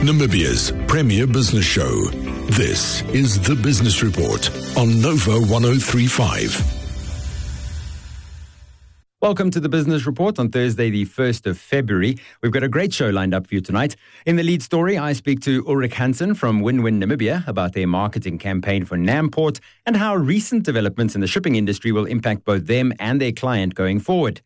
Namibia's premier business show. This is the Business Report on Nova 1035. Welcome to the Business Report on Thursday, the 1st of February. We've got a great show lined up for you tonight. In the lead story, I speak to Ulrich Hansen from Win Win Namibia about their marketing campaign for Namport and how recent developments in the shipping industry will impact both them and their client going forward.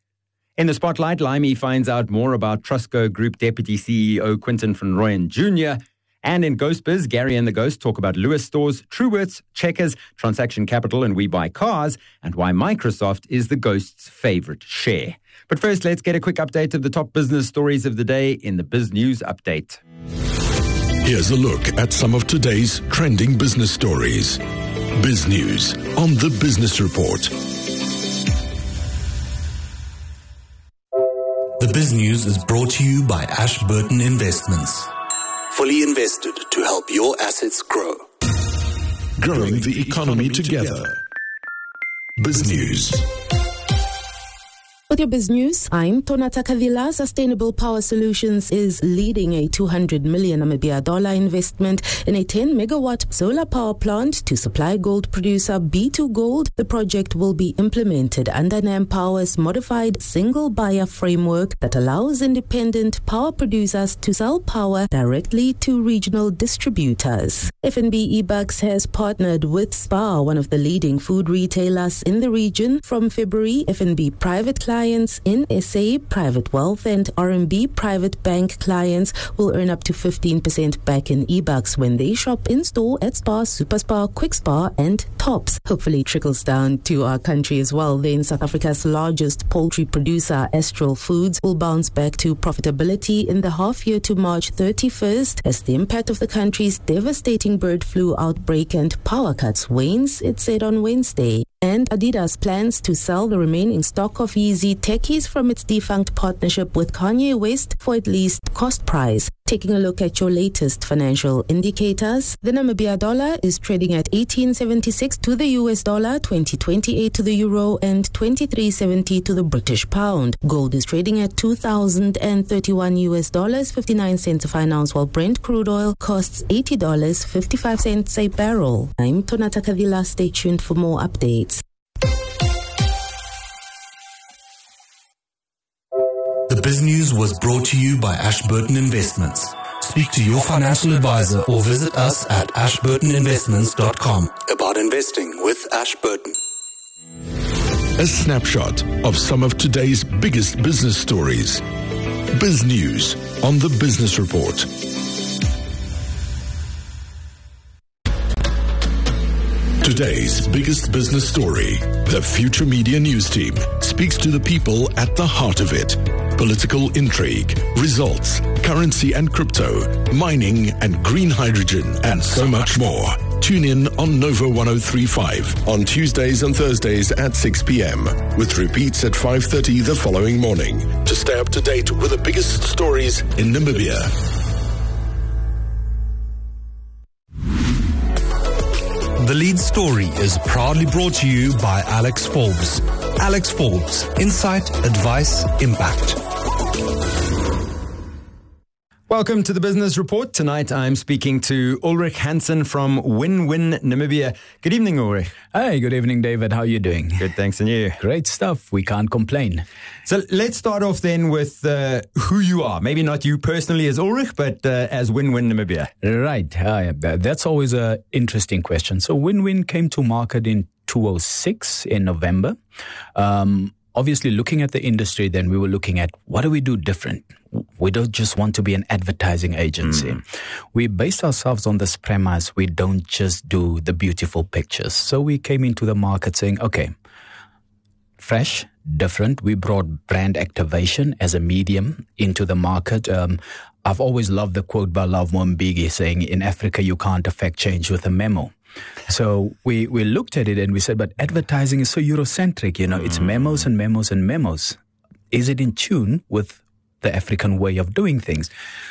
In the spotlight, Laimi finds out more about Trustco Group Deputy CEO Quinton van Rooyen Jr. And in Ghost Biz, Gary and the Ghost talk about Lewis Stores, Truworths, Checkers, Transaction Capital, and WeBuyCars, and why Microsoft is the Ghost's favorite share. But first, let's get a quick update of the top business stories of the day in the Biz News Update. Here's a look at some of today's trending business stories. Biz News on the Business Report. Biz News is brought to you by Ashburton Investments fully invested to help your assets grow. Growing the economy together. Biz News. With your biz news, I'm Tonata Kavila. Sustainable Power Solutions is leading a 200 million Namibia dollar investment in a 10 megawatt solar power plant to supply gold producer B2Gold. The project will be implemented under NamPower's modified single buyer framework that allows independent power producers to sell power directly to regional distributors. FNB eBucks has partnered with Spar, one of the leading food retailers in the region. From February, FNB private clients clients in SA Private Wealth and RMB Private Bank clients will earn up to 15% back in eBucks when they shop in store at Spar, Super Spa, KwikSpar, and Tops. Hopefully, trickles down to our country as well. Then, South Africa's largest poultry producer, Astral Foods, will bounce back to profitability in the half year to March 31st as the impact of the country's devastating bird flu outbreak and power cuts wanes, it said on Wednesday. And Adidas plans to sell the remaining stock of Yeezy techies from its defunct partnership with Kanye West for at least cost price. Taking a look at your latest financial indicators, the Namibia dollar is trading at 1876 to the US dollar, 2028 to the euro, and 2370 to the British pound. Gold is trading at 2031 US dollars, 59 cents a fine ounce, while Brent crude oil costs $80, 55 cents a barrel. I'm Tonata Kavila. Stay tuned for more updates. Biz News was brought to you by Ashburton Investments. Speak to your financial advisor or visit us at ashburtoninvestments.com about investing with Ashburton. A snapshot of some of today's biggest business stories. Biz News on the Business Report. Today's biggest business story. The Future Media News team speaks to the people at the heart of it. Political intrigue, results, currency and crypto, mining and green hydrogen, and so much more. Tune in on Nova 1035 on Tuesdays and Thursdays at 6 p.m. with repeats at 5:30 the following morning to stay up to date with the biggest stories in Namibia. The lead story is proudly brought to you by Alex Forbes. Alex Forbes, insight, advice, impact. Welcome to the Business Report. Tonight I'm speaking to Ulrich Hansen from Win Win Namibia. Good evening, Ulrich. Hey, good evening, David. How are you doing? Good, thanks, and you? Great stuff. We can't complain. So let's start off then with uh, who you are. Maybe not you personally as Ulrich, but uh, as Win Win Namibia. Right. Uh, that's always an interesting question. So Win Win came to market in 2006 in November. Um, obviously looking at the industry, then we were looking at what do we do different? We don't just want to be an advertising agency. Mm. We based ourselves on this premise. We don't just do the beautiful pictures. So we came into the market saying, okay, fresh, different. We brought brand activation as a medium into the market. Um, I've always loved the quote by Love Mbigi saying, in Africa, you can't affect change with a memo. So we, we looked at it and we said, but advertising is so Eurocentric, you know, mm. it's memos and memos and memos. Is it in tune with the African way of doing things?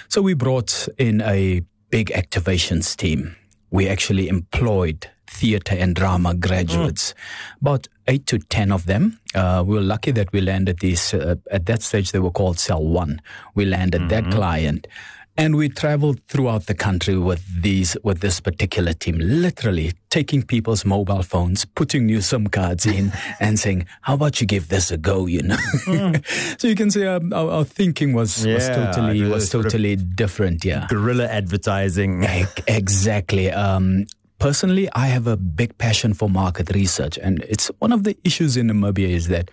So we brought in a big activations team. We actually employed theater and drama graduates, mm. about eight to ten of them. Uh, we were lucky that we landed these. Uh, at that stage, they were called Cell One. We landed mm-hmm. that client, And we traveled throughout the country with these, with this particular team, literally taking people's mobile phones, putting new SIM cards in and saying, how about you give this a go, you know? Mm. so you can say our, our, our thinking was, yeah, was totally, was totally different. Yeah. Guerrilla advertising. exactly. Um, personally, I have a big passion for market research. And it's one of the issues in Namibia is that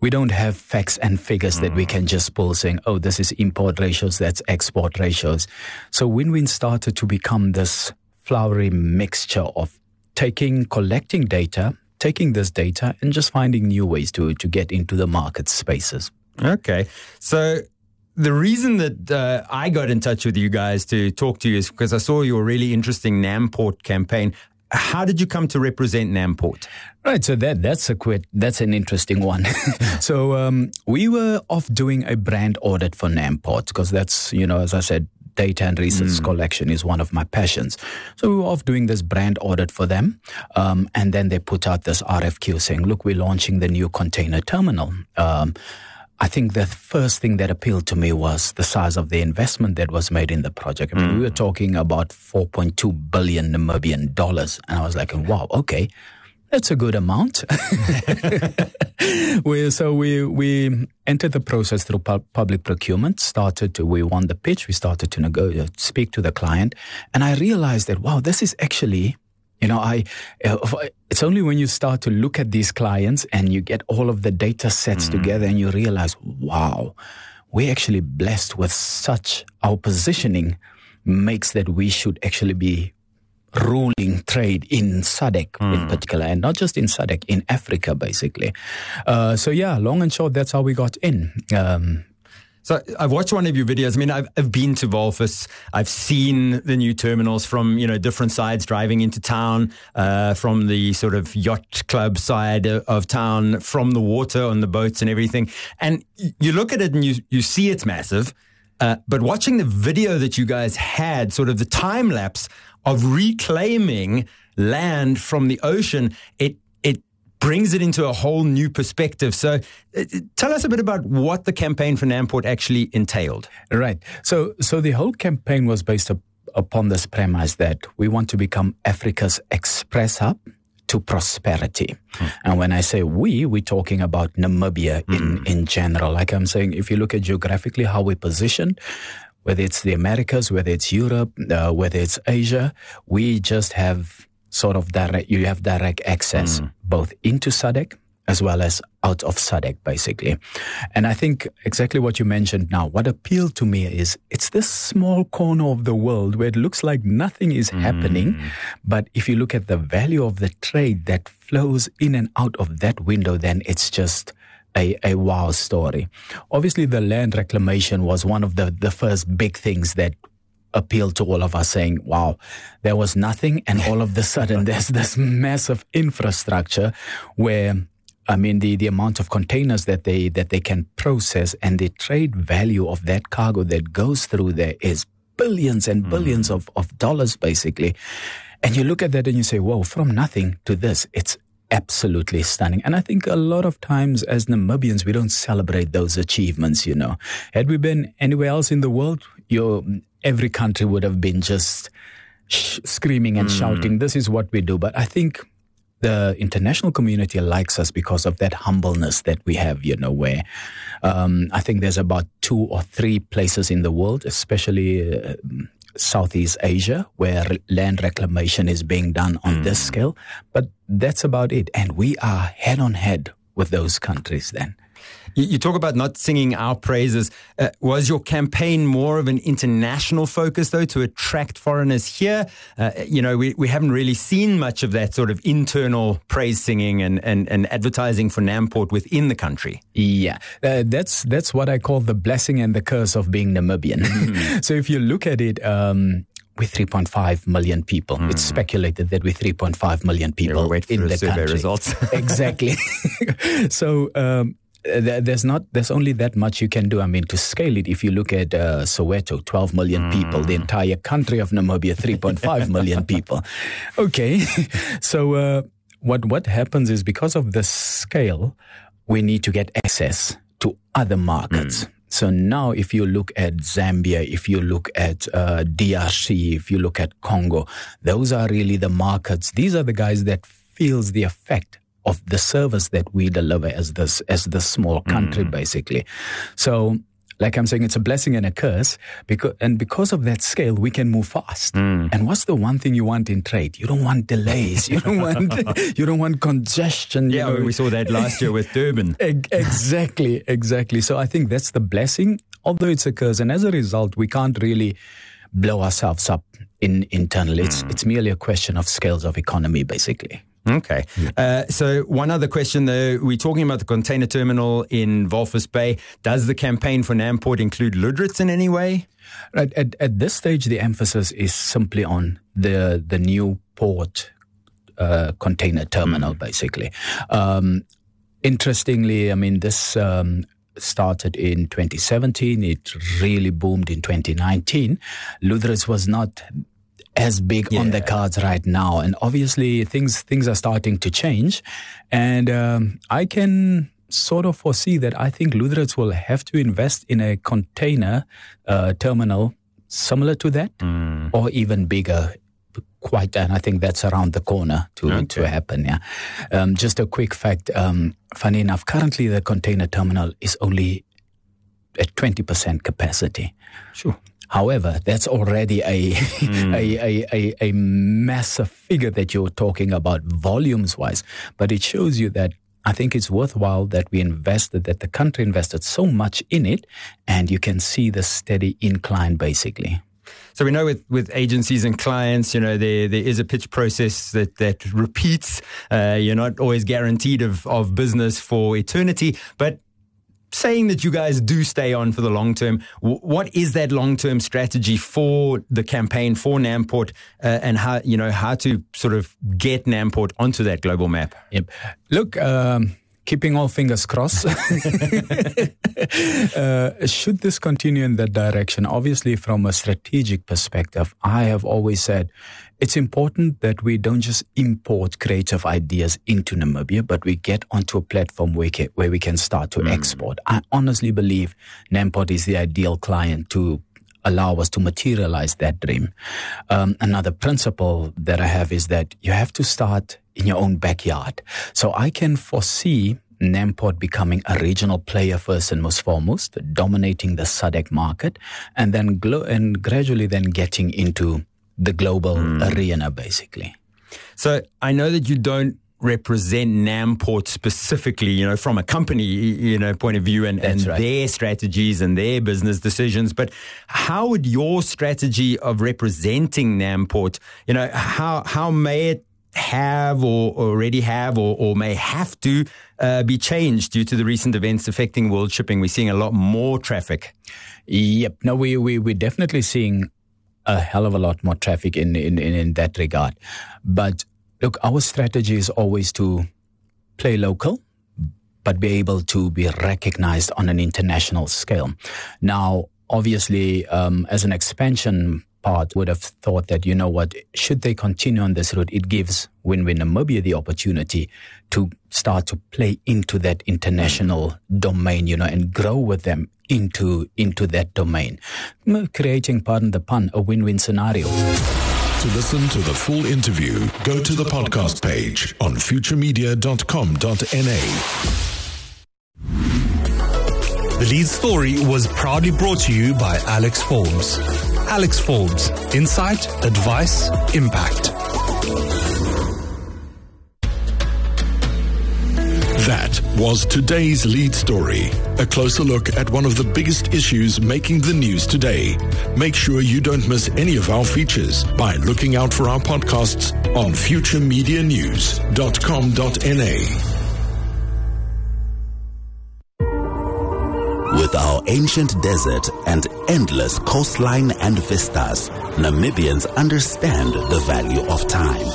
we don't have facts and figures that we hmm. can just pull saying, oh, this is import ratios, that's export ratios. So WinWin started to become this flowery mixture of taking, collecting data, taking this data and just finding new ways to, to get into the market spaces. Okay. So the reason that uh, I got in touch with you guys to talk to you is because I saw your really interesting Namport campaign. How did you come to represent Namport? Right, so that that's a quite that's an interesting one. so um, we were off doing a brand audit for Namport because that's you know as I said, data and research mm. collection is one of my passions. So we were off doing this brand audit for them, um, and then they put out this RFQ saying, "Look, we're launching the new container terminal." Um, I think the first thing that appealed to me was the size of the investment that was made in the project. I mean, mm. we were talking about 4.2 billion Namibian dollars. And I was like, wow, okay, that's a good amount. we, so we, we entered the process through pu- public procurement, started to, we won the pitch, we started to negotiate, uh, speak to the client. And I realized that, wow, this is actually you know, I, it's only when you start to look at these clients and you get all of the data sets mm. together and you realize, wow, we're actually blessed with such, our positioning makes that we should actually be ruling trade in SADC mm. in particular, and not just in SADC, in Africa, basically. Uh, so yeah, long and short, that's how we got in. Um, so I've watched one of your videos. I mean, I've, I've been to Walvis. I've seen the new terminals from, you know, different sides driving into town, uh, from the sort of yacht club side of town, from the water on the boats and everything. And you look at it and you, you see it's massive. Uh, but watching the video that you guys had, sort of the time lapse of reclaiming land from the ocean, it brings it into a whole new perspective. So, uh, tell us a bit about what the campaign for Namport actually entailed. Right. So, so the whole campaign was based up, upon this premise that we want to become Africa's express hub to prosperity. Mm. And when I say we, we're talking about Namibia mm. in, in general. Like I'm saying, if you look at geographically how we position, whether it's the Americas, whether it's Europe, uh, whether it's Asia, we just have sort of direct, you have direct access mm. both into SADC as well as out of SADC, basically. And I think exactly what you mentioned now, what appealed to me is it's this small corner of the world where it looks like nothing is mm. happening. But if you look at the value of the trade that flows in and out of that window, then it's just a, a wow story. Obviously, the land reclamation was one of the, the first big things that appealed to all of us saying, wow, there was nothing. And all of a the sudden there's this massive infrastructure where I mean, the, the amount of containers that they, that they can process and the trade value of that cargo that goes through there is billions and billions mm. of, of dollars, basically. And you look at that and you say, whoa, from nothing to this, it's absolutely stunning. And I think a lot of times as Namibians, we don't celebrate those achievements, you know. Had we been anywhere else in the world, you're every country would have been just sh- screaming and mm. shouting, this is what we do. But I think the international community likes us because of that humbleness that we have, you know, where um, I think there's about two or three places in the world, especially uh, Southeast Asia, where land reclamation is being done on mm. this scale. But that's about it. And we are head on head with those countries then. You, you talk about not singing our praises. Uh, was your campaign more of an international focus, though, to attract foreigners here? Uh, you know, we, we haven't really seen much of that sort of internal praise singing and, and, and advertising for Namport within the country. Yeah, uh, that's that's what I call the blessing and the curse of being Namibian. Mm. so if you look at it, um, with 3.5 million people. Mm. It's speculated that with 3.5 million people yeah, in the country. Results. exactly. so um, there's not there's only that much you can do i mean to scale it if you look at uh, soweto 12 million mm. people the entire country of namibia 3.5 million people okay so uh, what what happens is because of the scale we need to get access to other markets mm. So now, if you look at Zambia, if you look at uh, DRC, if you look at Congo, those are really the markets. These are the guys that feels the effect of the service that we deliver as this as the small country, mm. basically. So like I'm saying, it's a blessing and a curse because, and because of that scale, we can move fast. Mm. And what's the one thing you want in trade? You don't want delays. You don't want, you don't want congestion. Yeah, know. we saw that last year with Durban. exactly, exactly. So I think that's the blessing, although it's a curse. And as a result, we can't really blow ourselves up in internally. It's, mm. it's merely a question of scales of economy, basically. Okay. Uh, so, one other question though. We're talking about the container terminal in Walvis Bay. Does the campaign for Namport include Lüderitz in any way? Right. At, at this stage, the emphasis is simply on the, the new port uh, container terminal, mm. basically. Um, interestingly, I mean, this um, started in 2017. It really boomed in 2019. Lüderitz was not as big yeah. on the cards right now. And obviously, things things are starting to change, and um, I can sort of foresee that I think Lüderitz will have to invest in a container uh, terminal similar to that, mm. or even bigger. Quite, and I think that's around the corner to okay. to happen. Yeah. Um, just a quick fact. Um, funny enough, currently the container terminal is only at twenty percent capacity. Sure. However, that's already a, mm. a, a, a, a, massive figure that you're talking about volumes wise. But it shows you that I think it's worthwhile that we invested, that the country invested so much in it, and you can see the steady incline basically. So we know with, with agencies and clients, you know, there there is a pitch process that that repeats. Uh, you're not always guaranteed of, of business for eternity, but saying that you guys do stay on for the long term, what is that long term strategy for the campaign for Namport, uh, and how you know how to sort of get Namport onto that global map? Yep. Look. Um, keeping all fingers crossed. uh, should this continue in that direction? Obviously, from a strategic perspective, I have always said it's important that we don't just import creative ideas into Namibia, but we get onto a platform where, can, where we can start to mm. export. I honestly believe Namport is the ideal client to allow us to materialize that dream. Um, another principle that I have is that you have to start in your own backyard. So I can foresee Namport becoming a regional player first and most foremost, dominating the SADC market, and then glo- and gradually then getting into the global mm. arena, basically. So I know that you don't represent Namport specifically, you know, from a company, you know, point of view and, and right. their strategies and their business decisions. But how would your strategy of representing Namport, you know, how how may it have or already have or, or may have to uh, be changed due to the recent events affecting world shipping? We're seeing a lot more traffic. Yep. No, we, we, we're definitely seeing a hell of a lot more traffic in, in, in, in that regard. But look, our strategy is always to play local, but be able to be recognized on an international scale. Now, obviously, um, as an expansion part would have thought that, you know what, should they continue on this route, it gives Win-Win Namibia the opportunity to start to play into that international domain, you know, and grow with them into, into that domain, creating, pardon the pun, a win-win scenario. To listen to the full interview, go to the podcast page on futuremedia.com.na. The lead story was proudly brought to you by Alex Forbes. Alex Forbes, insight, advice, impact. That was today's lead story. A closer look at one of the biggest issues making the news today. Make sure you don't miss any of our features by looking out for our podcasts on futuremedianews.com.na. ancient desert and endless coastline and vistas, Namibians understand the value of time.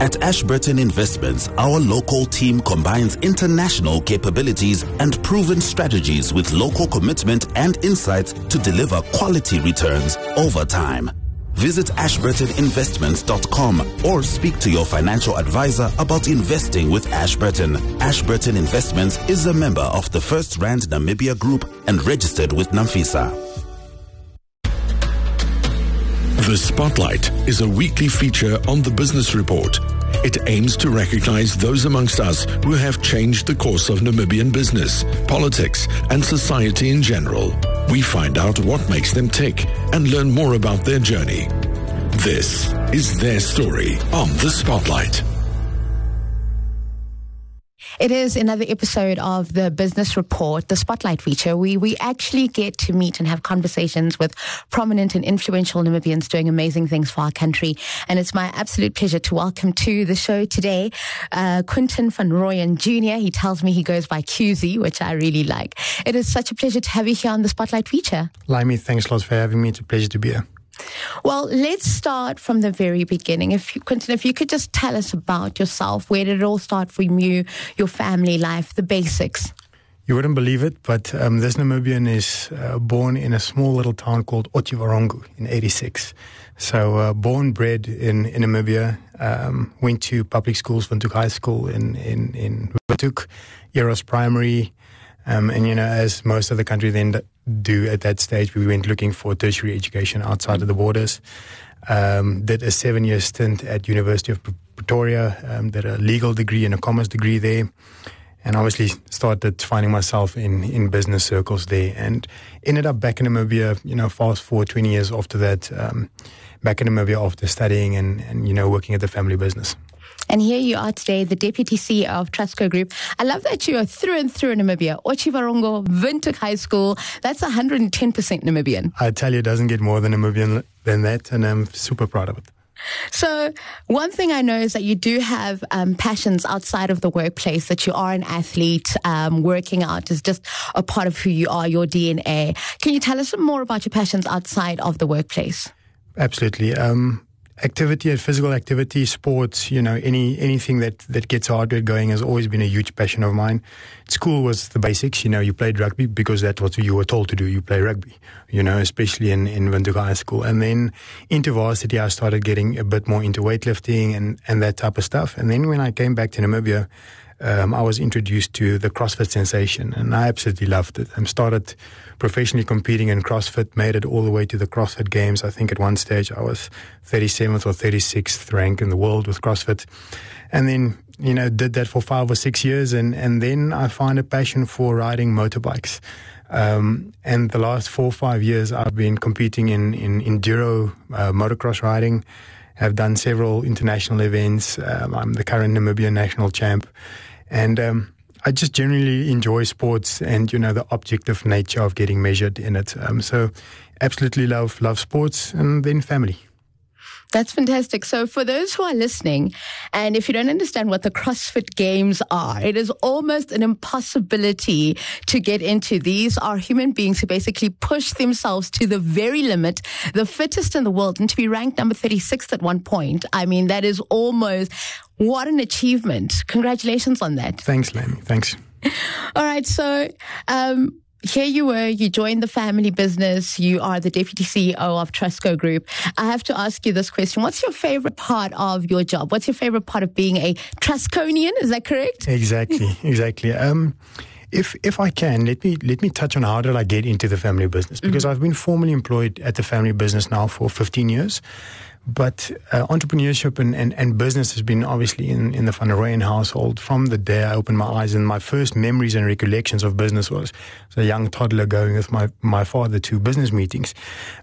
At Ashburton Investments, our local team combines international capabilities and proven strategies with local commitment and insights to deliver quality returns over time. Visit ashburtoninvestments.com or speak to your financial advisor about investing with Ashburton. Ashburton Investments is a member of the FirstRand Namibia Group and registered with NAMFISA. The Spotlight is a weekly feature on the Business Report. It aims to recognize those amongst us who have changed the course of Namibian business, politics, and society in general. We find out what makes them tick and learn more about their journey. This is their story on the Spotlight. It is another episode of the Business Report, the Spotlight feature. We we actually get to meet and have conversations with prominent and influential Namibians doing amazing things for our country. And it's my absolute pleasure to welcome to the show today uh, Quinton van Rooyen Jr. He tells me he goes by QZ, which I really like. It is such a pleasure to have you here on the Spotlight feature. Laimi, thanks a lot for having me. It's a pleasure to be here. Well, let's start from the very beginning. If you, Quinton, if you could just tell us about yourself, where did it all start for you, your family life, the basics? You wouldn't believe it, but um, this Namibian is uh, born in a small little town called Otjiwarongo in 86. So, uh, born, bred in, in Namibia, um, went to public schools, Windhoek High School in, in, in Windhoek, Eros Primary, um, and, you know, as most of the country then do at that stage, we went looking for tertiary education outside of the borders. Um, did a seven year stint at University of Pretoria, um, did a legal degree and a commerce degree there. And obviously started finding myself in, in business circles there and ended up back in Namibia, you know, fast forward 20 years after that, um, back in Namibia after studying and, and, you know, working at the family business. And here you are today, the Deputy CEO of Trustco Group. I love that you are through and through Namibia. Otjiwarongo, Windhoek High School. That's 110% Namibian. I tell you, it doesn't get more than Namibian than that, and I'm super proud of it. So, one thing I know is that you do have um, passions outside of the workplace, that you are an athlete. Um, working out is just a part of who you are, your DNA. Can you tell us some more about your passions outside of the workplace? Absolutely. Um, activity and physical activity, sports, you know, any anything that that gets heart rate going has always been a huge passion of mine. School was the basics, you know, you played rugby because that's what you were told to do. You play rugby, you know, especially in in Windhoek High School. And then into varsity, I started getting a bit more into weightlifting and and that type of stuff. And then when I came back to Namibia. Um, I was introduced to the CrossFit sensation, and I absolutely loved it. I started professionally competing in CrossFit, made it all the way to the CrossFit Games. I think at one stage I was 37th or 36th rank in the world with CrossFit. And then, you know, did that for five or six years. And, and then I find a passion for riding motorbikes. Um, and the last four or five years, I've been competing in, in enduro uh, motocross riding. Have done several international events. Um, I'm the current Namibian national champ. And um, I just generally enjoy sports and you know the objective nature of getting measured in it. Um, so, absolutely love love sports and then family. That's fantastic. So, for those who are listening, and if you don't understand what the CrossFit Games are, it is almost an impossibility to get into. These are human beings who basically push themselves to the very limit, the fittest in the world, and to be ranked number 36th at one point. I mean, that is almost what an achievement. Congratulations on that. Thanks, Laimi. Thanks. All right. So, um, here you were, you joined the family business, you are the deputy CEO of Trustco Group. I have to ask you this question. What's your favorite part of your job? What's your favorite part of being a Trustconian? Is that correct? Exactly, exactly. Um, if if I can, let me let me touch on how did I get into the family business because mm-hmm. I've been formally employed at the family business now for 15 years. But uh, entrepreneurship and, and, and, business has been obviously in, in the Van Rooyen household from the day I opened my eyes. And my first memories and recollections of business was as a young toddler going with my, my father to business meetings.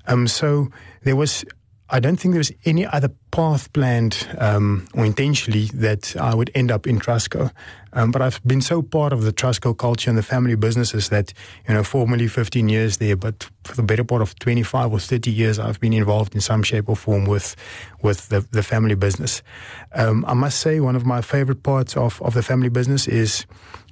Um, so there was I don't think there was any other path planned um, or intentionally that I would end up in Trustco. Um, but I've been so part of the Trustco culture and the family businesses that, you know, formally 15 years there, but for the better part of 25 or 30 years, I've been involved in some shape or form with, with the, the family business. Um, I must say one of my favorite parts of, of the family business is,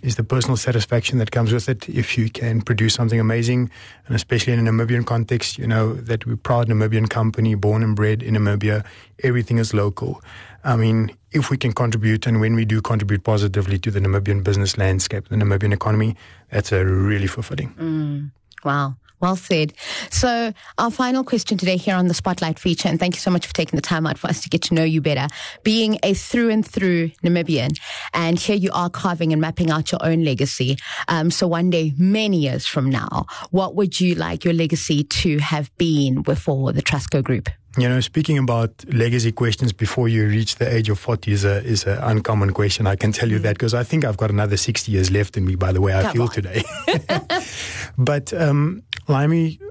is the personal satisfaction that comes with it if you can produce something amazing, and especially in a Namibian context, you know, that we're proud Namibian company, born and bred in Namibia, everything is local. I mean, if we can contribute, and when we do contribute positively to the Namibian business landscape, the Namibian economy, that's a really fulfilling. Mm. Wow. Well said. So, our final question today here on the Spotlight feature, and thank you so much for taking the time out for us to get to know you better. Being a through and through Namibian, and here you are carving and mapping out your own legacy. Um, so, one day, many years from now, what would you like your legacy to have been before the Trustco Group? You know, speaking about legacy questions before you reach the age of 40 is a is an uncommon question. I can tell you mm. that because I think I've got another 60 years left in me by the way I Come feel on. today. but um, Laimi,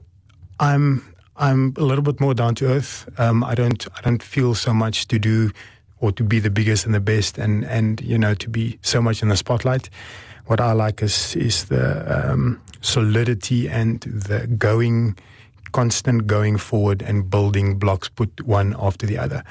I'm I'm a little bit more down to earth. Um, I don't I don't feel so much to do or to be the biggest and the best and and you know to be so much in the spotlight. What I like is is the um, solidity and the going constant going forward and building blocks put one after the other.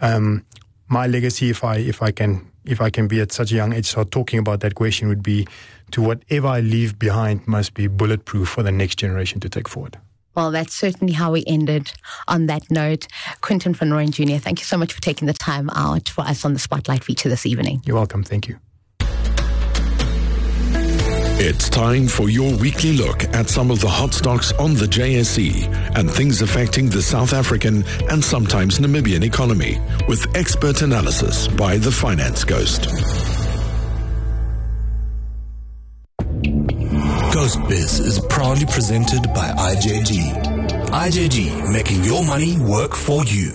Um, my legacy, if I if I can if I can be at such a young age, start talking about that question would be to whatever I leave behind must be bulletproof for the next generation to take forward. Well, that's certainly how we ended on that note. Quinton van Rooyen Jr., thank you so much for taking the time out for us on the Spotlight feature this evening. You're welcome. Thank you. It's time for your weekly look at some of the hot stocks on the JSE and things affecting the South African and sometimes Namibian economy with expert analysis by the Finance Ghost. Ghost Biz is proudly presented by IJG. IJG, making your money work for you.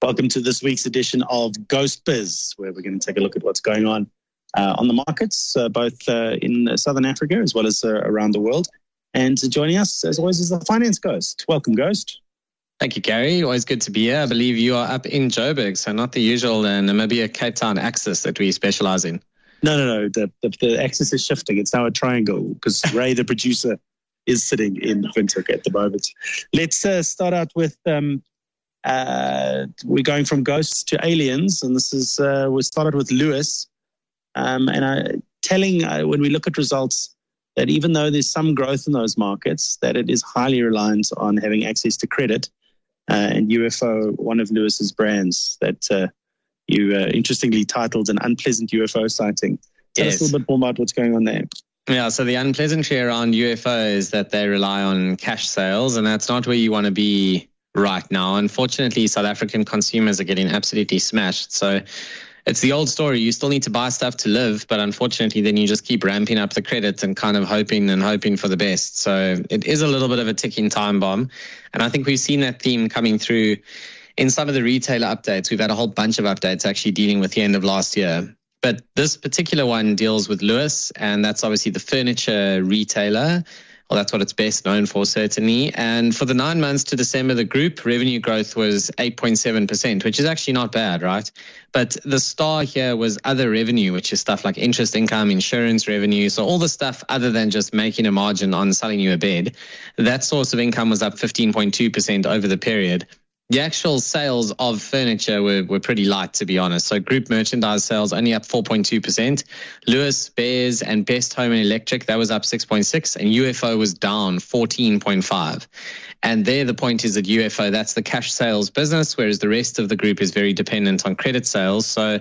Welcome to this week's edition of Ghost Biz, where we're going to take a look at what's going on on the markets, uh, both uh, in Southern Africa as well as around the world. And joining us, as always, is the Finance Ghost. Welcome, Ghost. Thank you, Gary. Always good to be here. I believe you are up in Joburg, so not the usual uh, Namibia Cape Town axis that we specialize in. No, no, no. The, the, the axis is shifting. It's now a triangle because Ray, the producer, is sitting in Windhoek at the moment. Let's uh, start out with um, uh, we're going from ghosts to aliens, and this is uh, we started with Lewis. Um, and I, telling uh, when we look at results that even though there's some growth in those markets, that it is highly reliant on having access to credit. Uh, and UFO, one of Lewis's brands that uh, you uh, interestingly titled an unpleasant UFO sighting. Tell yes. us a little bit more about what's going on there. Yeah, so the unpleasantry around UFO is that they rely on cash sales, and that's not where you want to be right now. Unfortunately, South African consumers are getting absolutely smashed. So it's the old story. You still need to buy stuff to live, but unfortunately, then you just keep ramping up the credit and kind of hoping and hoping for the best. So it is a little bit of a ticking time bomb. And I think we've seen that theme coming through in some of the retailer updates. We've had a whole bunch of updates actually dealing with the end of last year. But this particular one deals with Lewis, and that's obviously the furniture retailer. Well, that's what it's best known for, certainly. And for the nine months to December, the group revenue growth was 8.7%, which is actually not bad, right? But the star here was other revenue, which is stuff like interest income, insurance revenue. So all the stuff other than just making a margin on selling you a bed. That source of income was up 15.2% over the period the actual sales of furniture were, were pretty light, to be honest. So group merchandise sales only up 4.2%. Lewis, Beares, and Best Home and Electric, that was up 6.6 and UFO was down 14.5. And there the point is that UFO, that's the cash sales business, whereas the rest of the group is very dependent on credit sales. So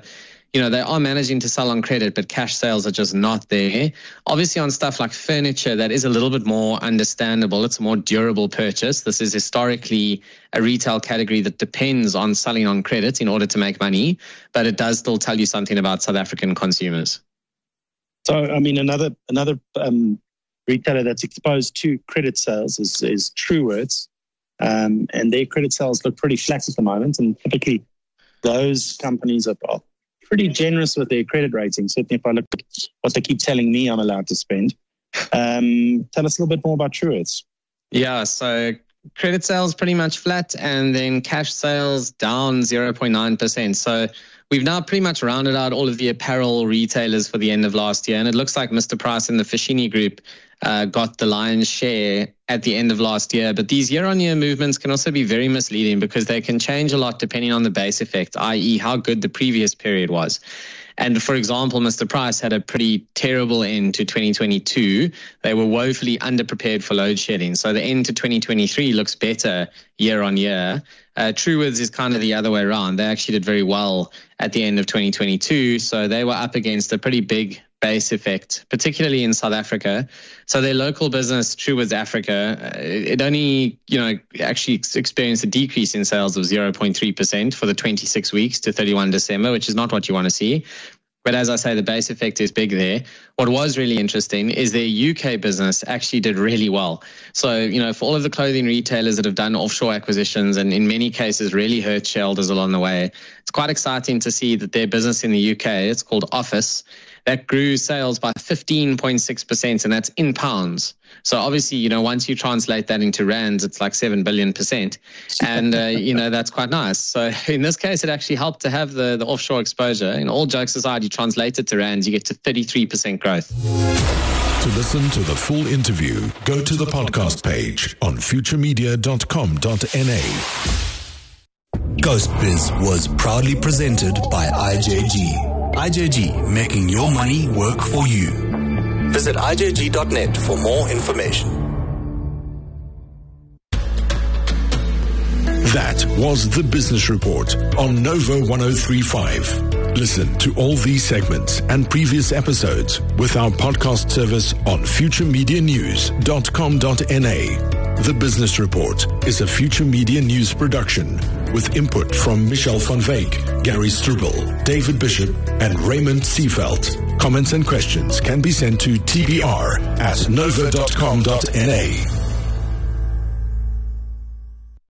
you know, they are managing to sell on credit, but cash sales are just not there. Obviously, on stuff like furniture, that is a little bit more understandable. It's a more durable purchase. This is historically a retail category that depends on selling on credit in order to make money, but it does still tell you something about South African consumers. So, I mean, another another um, retailer that's exposed to credit sales is, is Truworths, um, and their credit sales look pretty flat at the moment. And typically, those companies are pretty generous with their credit rating. Certainly, if I look at what they keep telling me I'm allowed to spend. Um, tell us a little bit more about Truworths. Yeah, so credit sales pretty much flat, and then cash sales down 0.9%. So we've now pretty much rounded out all of the apparel retailers for the end of last year, and it looks like Mr. Price and the Foschini Group uh, got the lion's share at the end of last year. But these year on year movements can also be very misleading because they can change a lot depending on the base effect, i.e., how good the previous period was. And for example, Mr. Price had a pretty terrible end to 2022. They were woefully underprepared for load shedding. So the end to 2023 looks better year on year. Uh, Truworths is kind of the other way around. They actually did very well at the end of 2022. So they were up against a pretty big base effect, particularly in South Africa. So their local business, Truworths Africa, uh, it only, you know, actually experienced a decrease in sales of 0.3% for the 26 weeks to 31 December, which is not what you want to see. But as I say, the base effect is big there. What was really interesting is their UK business actually did really well. So, you know, for all of the clothing retailers that have done offshore acquisitions and in many cases really hurt shareholders along the way, it's quite exciting to see that their business in the UK, it's called Office, that grew sales by 15.6%, and that's in pounds. So obviously, you know, once you translate that into rands, it's like 7 billion percent. And, uh, you know, that's quite nice. So in this case, it actually helped to have the, the offshore exposure. In all jokes aside, you translate it to rands, you get to 33% growth. To listen to the full interview, go to the podcast page on futuremedia.com.na. Ghost Biz was proudly presented by IJG. IJG, making your money work for you. Visit IJG.net for more information. That was the Business Report on Nova 1035. Listen to all these segments and previous episodes with our podcast service on futuremedianews.com.na. The Business Report is a future media news production with input from Michelle van Wyk, Gary Struble, David Bishop, and Raymond Seafelt. Comments and questions can be sent to tbr at nova.com.na.